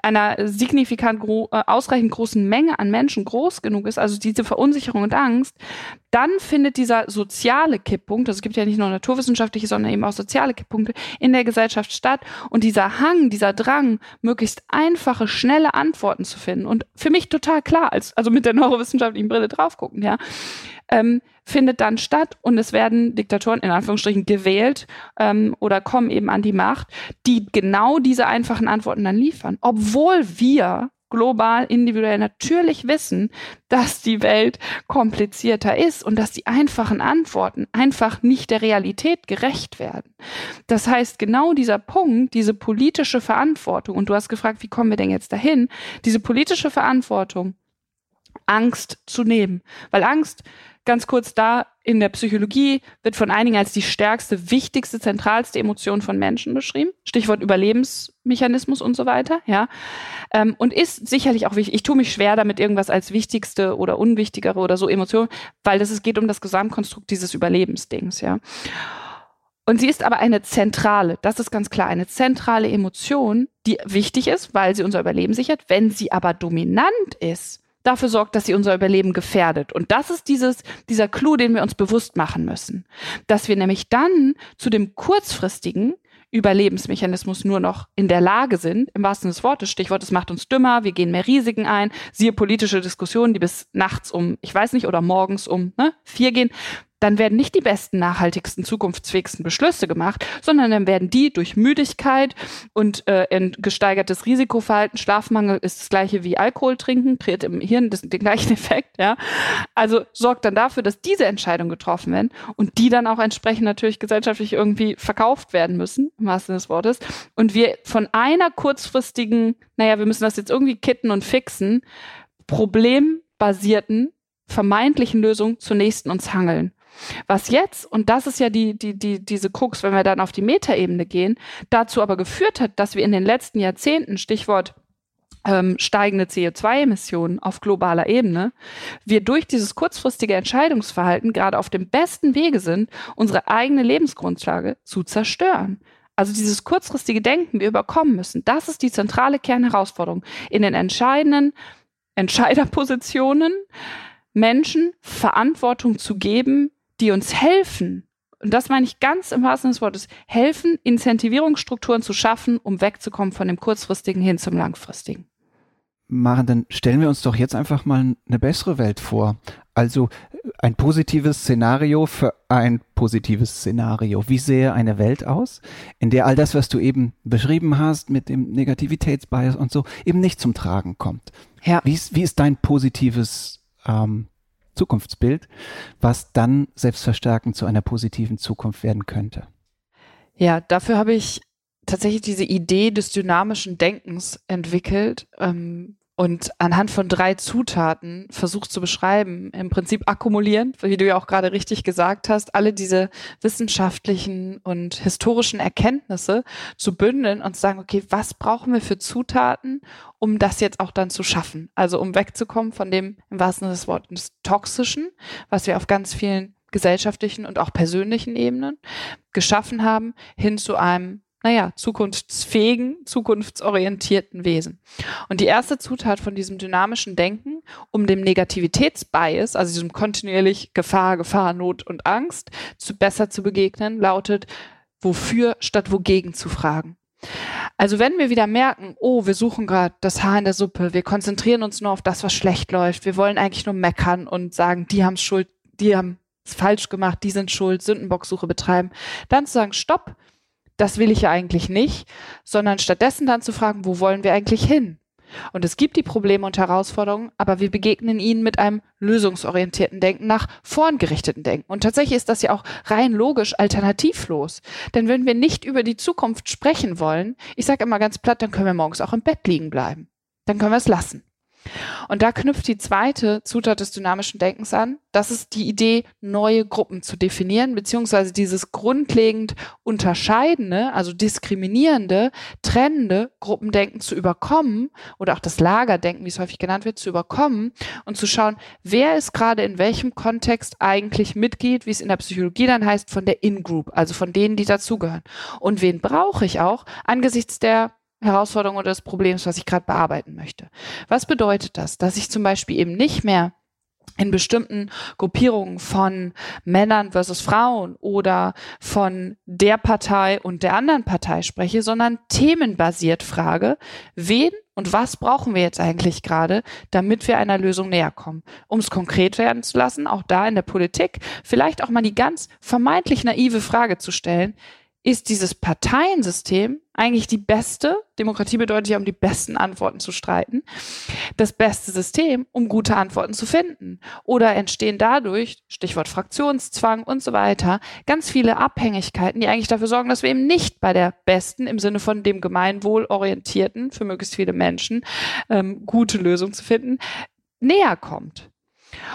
einer signifikant gro äh, ausreichend großen Menge an Menschen groß genug ist, also diese Verunsicherung und Angst, dann findet dieser soziale Kipppunkt, also es gibt ja nicht nur naturwissenschaftliche, sondern eben auch soziale Kipppunkte in der Gesellschaft statt. Und dieser Hang, dieser Drang, möglichst einfache, schnelle Antworten zu finden und für mich total klar, als, also mit der neurowissenschaftlichen Brille drauf gucken, ja, ähm, findet dann statt und es werden Diktatoren in Anführungsstrichen gewählt ähm, oder kommen eben an die Macht, die genau diese einfachen Antworten dann liefern, obwohl wir global, individuell natürlich wissen, dass die Welt komplizierter ist und dass die einfachen Antworten einfach nicht der Realität gerecht werden. Das heißt, genau dieser Punkt, diese politische Verantwortung, und du hast gefragt, wie kommen wir denn jetzt dahin, diese politische Verantwortung, Angst zu nehmen. Weil Angst ganz kurz da in der Psychologie wird von einigen als die stärkste, wichtigste, zentralste Emotion von Menschen beschrieben. Stichwort Überlebensmechanismus und so weiter, ja. Ähm, und ist sicherlich auch wichtig. Ich tue mich schwer damit, irgendwas als wichtigste oder unwichtigere oder so Emotion, weil das, es geht um das Gesamtkonstrukt dieses Überlebensdings, ja. Und sie ist aber eine zentrale, das ist ganz klar, eine zentrale Emotion, die wichtig ist, weil sie unser Überleben sichert. Wenn sie aber dominant ist, dafür sorgt, dass sie unser Überleben gefährdet. Und das ist dieses, dieser Clou, den wir uns bewusst machen müssen. Dass wir nämlich dann zu dem kurzfristigen Überlebensmechanismus nur noch in der Lage sind, im wahrsten Sinne des Wortes, Stichwort, es macht uns dümmer, wir gehen mehr Risiken ein, siehe politische Diskussionen, die bis nachts um, ich weiß nicht, oder morgens um ne, vier gehen, dann werden nicht die besten, nachhaltigsten, zukunftsfähigsten Beschlüsse gemacht, sondern dann werden die durch Müdigkeit und äh, gesteigertes Risikoverhalten, Schlafmangel ist das gleiche wie Alkohol trinken, kreiert im Hirn das, den gleichen [LAUGHS] Effekt, ja. Also sorgt dann dafür, dass diese Entscheidungen getroffen werden und die dann auch entsprechend natürlich gesellschaftlich irgendwie verkauft werden müssen, im wahrsten des Wortes. Und wir von einer kurzfristigen, naja, wir müssen das jetzt irgendwie kitten und fixen, problembasierten vermeintlichen Lösung zur nächsten uns hangeln. Was jetzt, und das ist ja die, die, die, diese Krux, wenn wir dann auf die Metaebene gehen, dazu aber geführt hat, dass wir in den letzten Jahrzehnten, Stichwort ähm, steigende CO2-Emissionen auf globaler Ebene, wir durch dieses kurzfristige Entscheidungsverhalten gerade auf dem besten Wege sind, unsere eigene Lebensgrundlage zu zerstören. Also dieses kurzfristige Denken, wir überkommen müssen, das ist die zentrale Kernherausforderung in den entscheidenden Entscheiderpositionen, Menschen Verantwortung zu geben, die uns helfen, und das meine ich ganz im wahrsten des Wortes, helfen, Incentivierungsstrukturen zu schaffen, um wegzukommen von dem kurzfristigen hin zum langfristigen. Maren, dann stellen wir uns doch jetzt einfach mal eine bessere Welt vor. Also ein positives Szenario für ein positives Szenario. Wie sähe eine Welt aus, in der all das, was du eben beschrieben hast mit dem Negativitätsbias und so, eben nicht zum Tragen kommt? Ja. Wie ist, wie ist dein positives ähm, Zukunftsbild, was dann selbstverstärkend zu einer positiven Zukunft werden könnte. Ja, dafür habe ich tatsächlich diese Idee des dynamischen Denkens entwickelt, ähm, und anhand von drei Zutaten versucht zu beschreiben, im Prinzip akkumulieren, wie du ja auch gerade richtig gesagt hast, alle diese wissenschaftlichen und historischen Erkenntnisse zu bündeln und zu sagen, okay, was brauchen wir für Zutaten, um das jetzt auch dann zu schaffen? Also um wegzukommen von dem, im wahrsten Sinne des Wortes, toxischen, was wir auf ganz vielen gesellschaftlichen und auch persönlichen Ebenen geschaffen haben, hin zu einem naja, zukunftsfähigen, zukunftsorientierten Wesen. Und die erste Zutat von diesem dynamischen Denken, um dem Negativitätsbias, also diesem kontinuierlich Gefahr, Gefahr, Not und Angst, zu besser zu begegnen, lautet, wofür statt wogegen zu fragen. Also wenn wir wieder merken, oh, wir suchen gerade das Haar in der Suppe, wir konzentrieren uns nur auf das, was schlecht läuft, wir wollen eigentlich nur meckern und sagen, die haben Schuld, die haben es falsch gemacht, die sind schuld, Sündenbocksuche betreiben, dann zu sagen, stopp, das will ich ja eigentlich nicht, sondern stattdessen dann zu fragen, wo wollen wir eigentlich hin? Und es gibt die Probleme und Herausforderungen, aber wir begegnen ihnen mit einem lösungsorientierten Denken nach vorn gerichteten Denken. Und tatsächlich ist das ja auch rein logisch alternativlos. Denn wenn wir nicht über die Zukunft sprechen wollen, ich sage immer ganz platt, dann können wir morgens auch im Bett liegen bleiben. Dann können wir es lassen. Und da knüpft die zweite Zutat des dynamischen Denkens an. Das ist die Idee, neue Gruppen zu definieren, beziehungsweise dieses grundlegend unterscheidende, also diskriminierende, trennende Gruppendenken zu überkommen oder auch das Lagerdenken, wie es häufig genannt wird, zu überkommen und zu schauen, wer ist gerade in welchem Kontext eigentlich Mitglied, wie es in der Psychologie dann heißt, von der In-Group, also von denen, die dazugehören. Und wen brauche ich auch angesichts der Herausforderung oder des Problems, was ich gerade bearbeiten möchte. Was bedeutet das? Dass ich zum Beispiel eben nicht mehr in bestimmten Gruppierungen von Männern versus Frauen oder von der Partei und der anderen Partei spreche, sondern themenbasiert frage, wen und was brauchen wir jetzt eigentlich gerade, damit wir einer Lösung näher kommen? Um es konkret werden zu lassen, auch da in der Politik, vielleicht auch mal die ganz vermeintlich naive Frage zu stellen, ist dieses Parteiensystem eigentlich die beste, Demokratie bedeutet ja, um die besten Antworten zu streiten, das beste System, um gute Antworten zu finden. Oder entstehen dadurch, Stichwort Fraktionszwang und so weiter, ganz viele Abhängigkeiten, die eigentlich dafür sorgen, dass wir eben nicht bei der besten, im Sinne von dem Gemeinwohl orientierten, für möglichst viele Menschen, ähm, gute Lösung zu finden, näher kommt.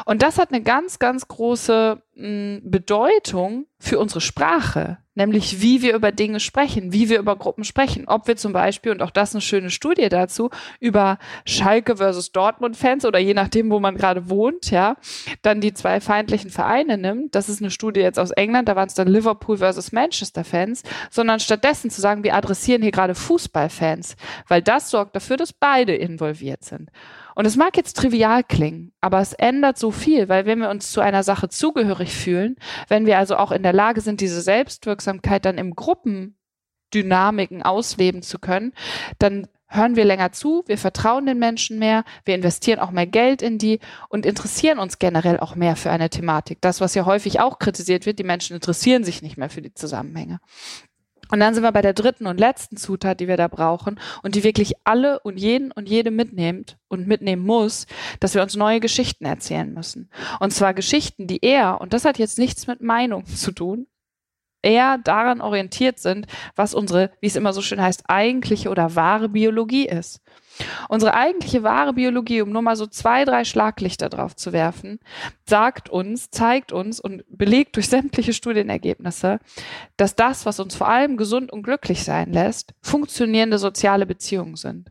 Und das hat eine ganz, ganz große mh, Bedeutung für unsere Sprache, nämlich wie wir über Dinge sprechen, wie wir über Gruppen sprechen. Ob wir zum Beispiel, und auch das eine schöne Studie dazu, über Schalke versus Dortmund-Fans oder je nachdem, wo man gerade wohnt, ja, dann die zwei feindlichen Vereine nimmt. Das ist eine Studie jetzt aus England, da waren es dann Liverpool versus Manchester-Fans, sondern stattdessen zu sagen, wir adressieren hier gerade Fußballfans, weil das sorgt dafür, dass beide involviert sind. Und es mag jetzt trivial klingen, aber es ändert so viel, weil wenn wir uns zu einer Sache zugehörig fühlen, wenn wir also auch in der Lage sind, diese Selbstwirksamkeit dann im Gruppendynamiken ausleben zu können, dann hören wir länger zu, wir vertrauen den Menschen mehr, wir investieren auch mehr Geld in die und interessieren uns generell auch mehr für eine Thematik. Das, was ja häufig auch kritisiert wird, die Menschen interessieren sich nicht mehr für die Zusammenhänge. Und dann sind wir bei der dritten und letzten Zutat, die wir da brauchen und die wirklich alle und jeden und jede mitnimmt und mitnehmen muss, dass wir uns neue Geschichten erzählen müssen. Und zwar Geschichten, die eher, und das hat jetzt nichts mit Meinung [LAUGHS] zu tun, eher daran orientiert sind, was unsere, wie es immer so schön heißt, eigentliche oder wahre Biologie ist. Unsere eigentliche wahre Biologie, um nur mal so zwei, drei Schlaglichter drauf zu werfen, sagt uns, zeigt uns und belegt durch [LAUGHS] sämtliche Studienergebnisse, dass das, was uns vor allem gesund und glücklich sein lässt, funktionierende soziale Beziehungen sind.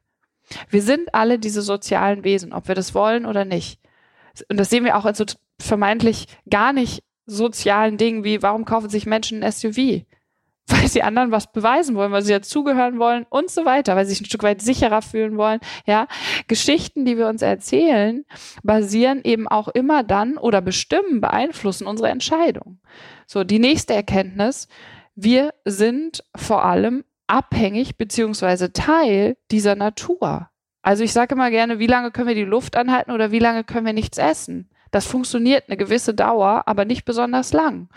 Wir sind alle diese sozialen Wesen, ob wir das wollen oder nicht. Und das sehen wir auch in so vermeintlich gar nicht sozialen Dingen wie, warum kaufen sich Menschen ein SUV? [LAUGHS] weil sie anderen was beweisen wollen, weil sie dazugehören wollen und so weiter, weil sie sich ein Stück weit sicherer fühlen wollen. Ja, Geschichten, die wir uns erzählen, basieren eben auch immer dann oder bestimmen, beeinflussen unsere Entscheidung. So, die nächste Erkenntnis, wir sind vor allem abhängig beziehungsweise Teil dieser Natur. Also ich sage immer gerne, wie lange können wir die Luft anhalten oder wie lange können wir nichts essen? Das funktioniert eine gewisse Dauer, aber nicht besonders lang.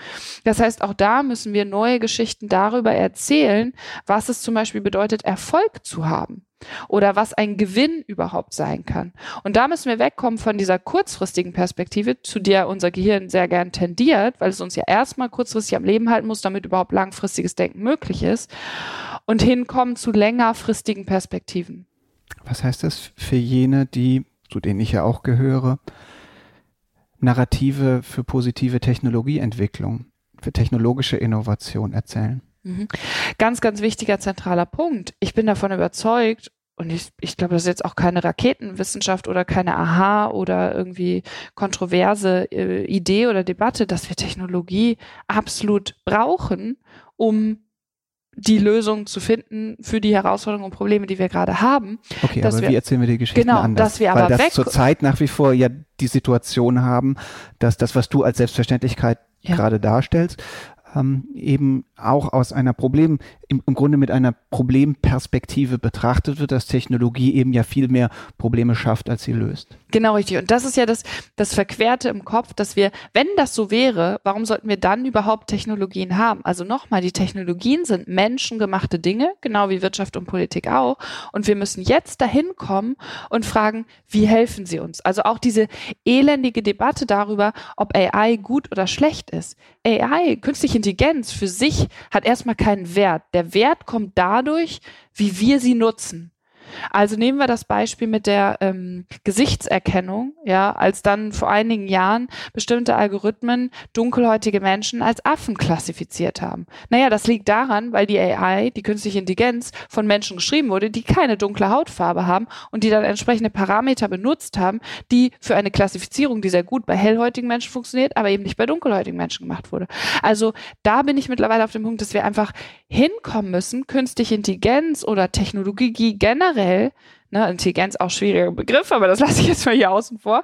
Das heißt, auch da müssen wir neue Geschichten darüber erzählen, was es zum Beispiel bedeutet, Erfolg zu haben oder was ein Gewinn überhaupt sein kann. Und da müssen wir wegkommen von dieser kurzfristigen Perspektive, zu der unser Gehirn sehr gern tendiert, weil es uns ja erstmal kurzfristig am Leben halten muss, damit überhaupt langfristiges Denken möglich ist, und hinkommen zu längerfristigen Perspektiven. Was heißt das für jene, die, zu denen ich ja auch gehöre, Narrative für positive Technologieentwicklung, für technologische Innovation erzählen. Mhm. Ganz, ganz wichtiger zentraler Punkt. Ich bin davon überzeugt, und ich, ich glaube, das ist jetzt auch keine Raketenwissenschaft oder keine Aha oder irgendwie kontroverse äh, Idee oder Debatte, dass wir Technologie absolut brauchen, um die Lösung zu finden für die Herausforderungen und Probleme, die wir gerade haben. Okay, aber wir, wie erzählen wir die Geschichte genau, anders? Dass wir aber Weil das zurzeit nach wie vor ja die Situation haben, dass das, was du als Selbstverständlichkeit ja. gerade darstellst, ähm, eben auch aus einer Problem, im, im Grunde mit einer Problemperspektive betrachtet wird, dass Technologie eben ja viel mehr Probleme schafft, als sie löst. Genau richtig. Und das ist ja das, das Verquerte im Kopf, dass wir, wenn das so wäre, warum sollten wir dann überhaupt Technologien haben? Also nochmal, die Technologien sind menschengemachte Dinge, genau wie Wirtschaft und Politik auch. Und wir müssen jetzt dahin kommen und fragen, wie helfen sie uns? Also auch diese elendige Debatte darüber, ob AI gut oder schlecht ist. AI, künstliche Intelligenz für sich hat erstmal keinen Wert. Der Wert kommt dadurch, wie wir sie nutzen. Also nehmen wir das Beispiel mit der ähm, Gesichtserkennung, ja, als dann vor einigen Jahren bestimmte Algorithmen dunkelhäutige Menschen als Affen klassifiziert haben. Naja, das liegt daran, weil die AI, die künstliche Intelligenz, von Menschen geschrieben wurde, die keine dunkle Hautfarbe haben und die dann entsprechende Parameter benutzt haben, die für eine Klassifizierung, die sehr gut bei hellhäutigen Menschen funktioniert, aber eben nicht bei dunkelhäutigen Menschen gemacht wurde. Also da bin ich mittlerweile auf dem Punkt, dass wir einfach hinkommen müssen, künstliche Intelligenz oder Technologie generell generell, ne, Intelligenz auch schwieriger Begriff, aber das [LAUGHS] lasse ich jetzt mal hier außen vor,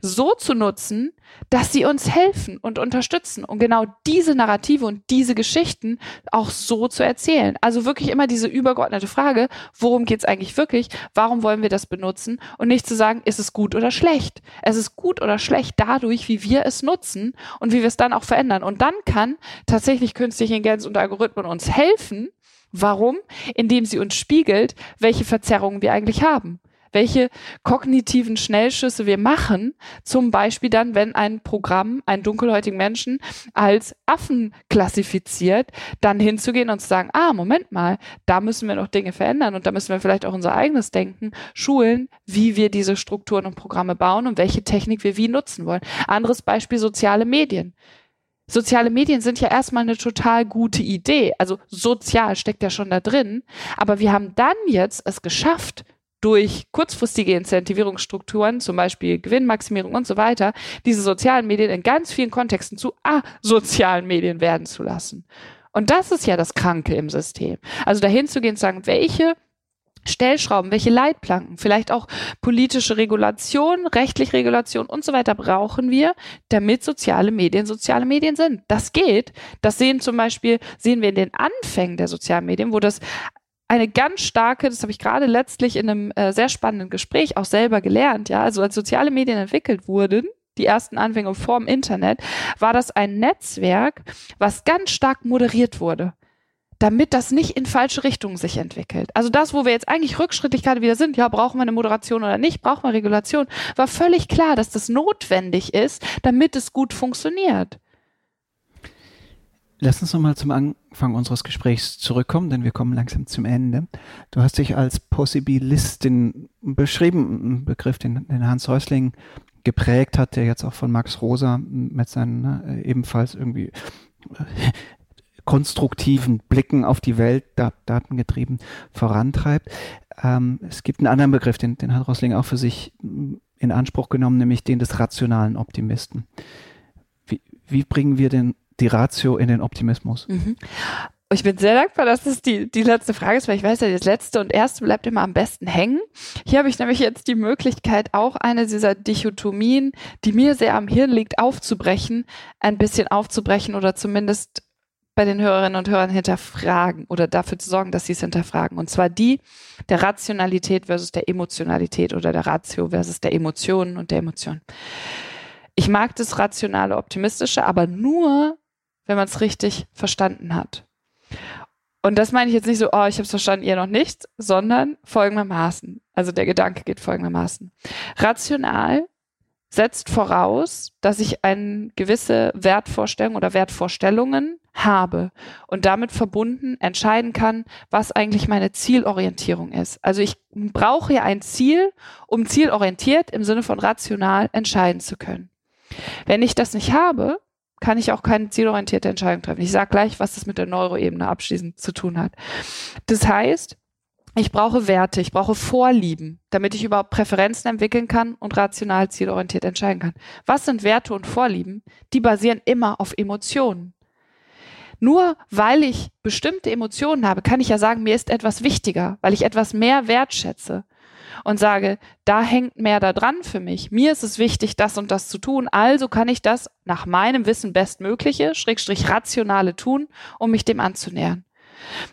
so zu nutzen, dass sie uns helfen und unterstützen und genau diese Narrative und diese Geschichten auch so zu erzählen. Also wirklich immer diese übergeordnete Frage, worum geht es eigentlich wirklich? Warum wollen wir das benutzen? Und nicht zu sagen, ist es gut oder schlecht? Es ist gut oder schlecht dadurch, wie wir es nutzen und wie wir es dann auch verändern. Und dann kann tatsächlich künstliche Intelligenz und Algorithmen uns helfen, Warum? Indem sie uns spiegelt, welche Verzerrungen wir eigentlich haben welche kognitiven Schnellschüsse wir machen, zum Beispiel dann, wenn ein Programm einen dunkelhäutigen Menschen als Affen klassifiziert, dann hinzugehen und zu sagen, ah, Moment mal, da müssen wir noch Dinge verändern und da müssen wir vielleicht auch unser eigenes Denken schulen, wie wir diese Strukturen und Programme bauen und welche Technik wir wie nutzen wollen. Anderes Beispiel soziale Medien soziale Medien sind ja erstmal eine total gute Idee. Also sozial steckt ja schon da drin. Aber wir haben dann jetzt es geschafft, durch kurzfristige Incentivierungsstrukturen, zum Beispiel Gewinnmaximierung und so weiter, diese sozialen Medien in ganz vielen Kontexten zu asozialen Medien werden zu lassen. Und das ist ja das Kranke im System. Also dahin zu gehen und sagen, welche Stellschrauben, welche Leitplanken, vielleicht auch politische Regulation, rechtliche Regulation und so weiter brauchen wir, damit soziale Medien soziale Medien sind. Das geht. Das sehen zum Beispiel, sehen wir in den Anfängen der sozialen Medien, wo das eine ganz starke, das habe ich gerade letztlich in einem äh, sehr spannenden Gespräch auch selber gelernt, ja, also als soziale Medien entwickelt wurden, die ersten Anfänge vor dem Internet, war das ein Netzwerk, was ganz stark moderiert wurde damit das nicht in falsche Richtungen sich entwickelt. Also das, wo wir jetzt eigentlich rückschrittlich gerade wieder sind, ja, brauchen wir eine Moderation oder nicht, brauchen wir Regulation, war völlig klar, dass das notwendig ist, damit es gut funktioniert. Lass uns nochmal zum Anfang unseres Gesprächs zurückkommen, denn wir kommen langsam zum Ende. Du hast dich als Possibilistin beschrieben, ein Begriff, den, den Hans Häusling geprägt hat, der jetzt auch von Max Rosa mit seinen ne, ebenfalls irgendwie konstruktiven Blicken auf die Welt, dat, datengetrieben vorantreibt. Ähm, es gibt einen anderen Begriff, den, den hat Rosling auch für sich mm, in Anspruch genommen, nämlich den des rationalen Optimisten. Wie, wie bringen wir denn die Ratio in den Optimismus? Mhm. Ich bin sehr dankbar, dass das die, die letzte Frage ist, weil ich weiß ja, das letzte und erste bleibt immer am besten hängen. Hier habe ich nämlich jetzt die Möglichkeit, auch eine dieser Dichotomien, die mir sehr am Hirn liegt, aufzubrechen, ein bisschen aufzubrechen oder zumindest bei den Hörerinnen und Hörern hinterfragen oder dafür zu sorgen, dass sie es hinterfragen. Und zwar die der Rationalität versus der Emotionalität oder der Ratio versus der Emotionen und der Emotion. Ich mag das rationale, optimistische, aber nur, wenn man es richtig verstanden hat. Und das meine ich jetzt nicht so, oh, ich habe es verstanden, ihr noch nicht, sondern folgendermaßen. Also der Gedanke geht folgendermaßen. Rational setzt voraus, dass ich eine gewisse Wertvorstellung oder Wertvorstellungen habe und damit verbunden entscheiden kann, was eigentlich meine Zielorientierung ist. Also ich brauche ja ein Ziel, um zielorientiert im Sinne von rational entscheiden zu können. Wenn ich das nicht habe, kann ich auch keine zielorientierte Entscheidung treffen. Ich sage gleich, was das mit der Neuroebene abschließend zu tun hat. Das heißt, ich brauche Werte, ich brauche Vorlieben, damit ich überhaupt Präferenzen entwickeln kann und rational zielorientiert entscheiden kann. Was sind Werte und Vorlieben? Die basieren immer auf Emotionen. Nur weil ich bestimmte Emotionen habe, kann ich ja sagen, mir ist etwas wichtiger, weil ich etwas mehr wertschätze. und sage, da hängt mehr da dran für mich. Mir ist es wichtig, das und das zu tun. Also kann ich das nach meinem Wissen bestmögliche, schrägstrich rationale tun, um mich dem anzunähern.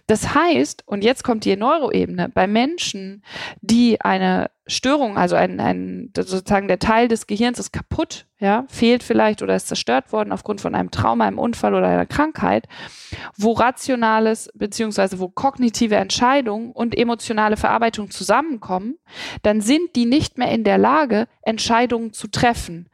Das heißt, und jetzt kommt die Neuroebene, bei Menschen, die eine Störung, also ein, ein, sozusagen der Teil des Gehirns ist kaputt, ja, fehlt vielleicht oder ist zerstört worden aufgrund von einem Trauma, einem Unfall oder einer Krankheit, wo rationales beziehungsweise wo kognitive Entscheidungen und emotionale Verarbeitung zusammenkommen, dann sind die nicht mehr in der Lage, Entscheidungen zu treffen.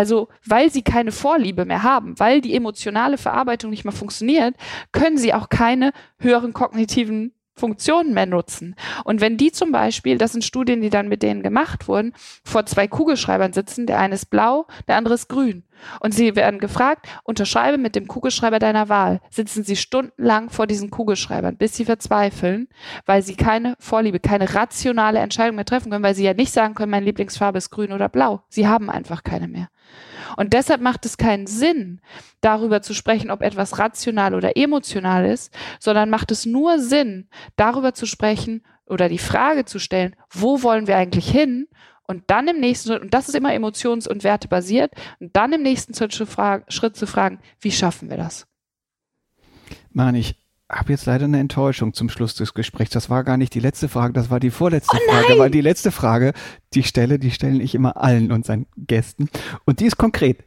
Also, weil sie keine Vorliebe mehr haben, weil die emotionale Verarbeitung nicht mehr funktioniert, können sie auch keine höheren kognitiven Funktionen mehr nutzen. Und wenn die zum Beispiel, das sind Studien, die dann mit denen gemacht wurden, vor zwei Kugelschreibern sitzen, der eine ist blau, der andere ist grün. Und sie werden gefragt, unterschreibe mit dem Kugelschreiber deiner Wahl. Sitzen sie stundenlang vor diesen Kugelschreibern, bis sie verzweifeln, weil sie keine Vorliebe, keine rationale Entscheidung mehr treffen können, weil sie ja nicht sagen können, meine Lieblingsfarbe ist grün oder blau. Sie haben einfach keine mehr. Und deshalb macht es keinen Sinn, darüber zu sprechen, ob etwas rational oder emotional ist, sondern macht es nur Sinn, darüber zu sprechen oder die Frage zu stellen, wo wollen wir eigentlich hin? Und dann im nächsten Schritt, und das ist immer emotions- und wertebasiert, und dann im nächsten Schritt zu fragen, wie schaffen wir das? Mann, ich habe jetzt leider eine Enttäuschung zum Schluss des Gesprächs. Das war gar nicht die letzte Frage, das war die vorletzte oh Frage. Weil die letzte Frage, die stelle, die stellen ich immer allen unseren Gästen. Und die ist konkret.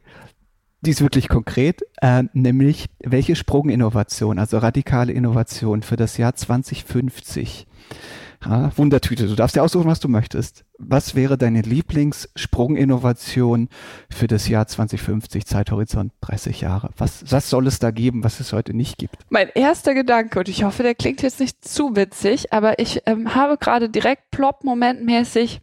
Die ist wirklich konkret, äh, nämlich welche Sprunginnovation, also radikale Innovation für das Jahr 2050 ja, Wundertüte, du darfst dir aussuchen, was du möchtest. Was wäre deine Lieblingssprunginnovation für das Jahr 2050, Zeithorizont 30 Jahre? Was, was soll es da geben, was es heute nicht gibt? Mein erster Gedanke, und ich hoffe, der klingt jetzt nicht zu witzig, aber ich ähm, habe gerade direkt plop-momentmäßig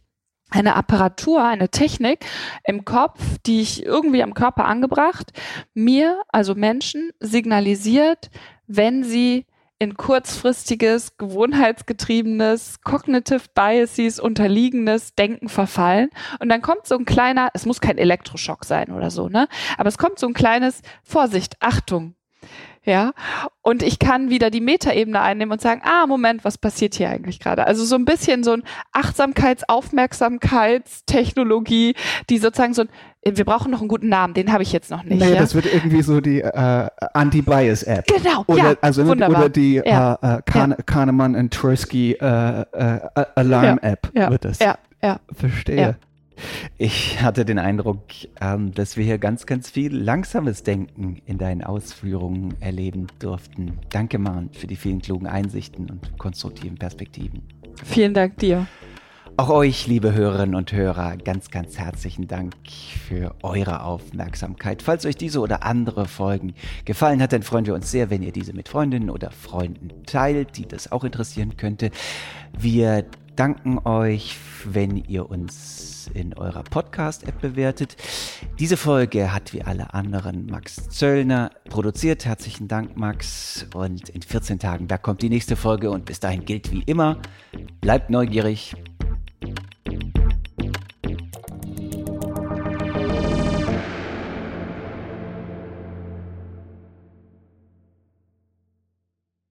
eine Apparatur, eine Technik im Kopf, die ich irgendwie am Körper angebracht, mir, also Menschen, signalisiert, wenn sie in kurzfristiges, gewohnheitsgetriebenes, cognitive biases unterliegendes Denken verfallen. Und dann kommt so ein kleiner, es muss kein Elektroschock sein oder so, ne? Aber es kommt so ein kleines Vorsicht, Achtung, ja, und ich kann wieder die Metaebene einnehmen und sagen, ah, Moment, was passiert hier eigentlich gerade? Also so ein bisschen so ein Achtsamkeits-, Aufmerksamkeitstechnologie, die sozusagen so ein, wir brauchen noch einen guten Namen, den habe ich jetzt noch nicht. Naja, ja? das wird irgendwie so die äh, Anti-Bias-App. Genau, oder, ja, also, wunderbar. Oder die ja. äh, äh Kahn, ja. Kahnemann und Tversky äh, äh, Alarm-App ja, wird das. Ja, ja. Verstehe. Ich hatte den Eindruck, ähm, dass wir hier ganz, ganz viel langsames Denken in deinen Ausführungen erleben durften. Danke, Maren, für die vielen klugen Einsichten und konstruktiven Perspektiven. Vielen Dank dir. Auch euch, liebe Hörerinnen und Hörer, ganz, ganz herzlichen Dank für eure Aufmerksamkeit. Falls euch diese oder andere Folgen gefallen hat, dann freuen wir uns sehr, wenn ihr diese mit Freundinnen oder Freunden teilt, die das auch interessieren könnte. Wir danken euch, wenn ihr uns in eurer Podcast-App bewertet. Diese Folge hat wie alle anderen Max Zöllner produziert. Herzlichen Dank, Max. Und in 14 Tagen, da kommt die nächste Folge. Und bis dahin gilt wie immer, bleibt neugierig,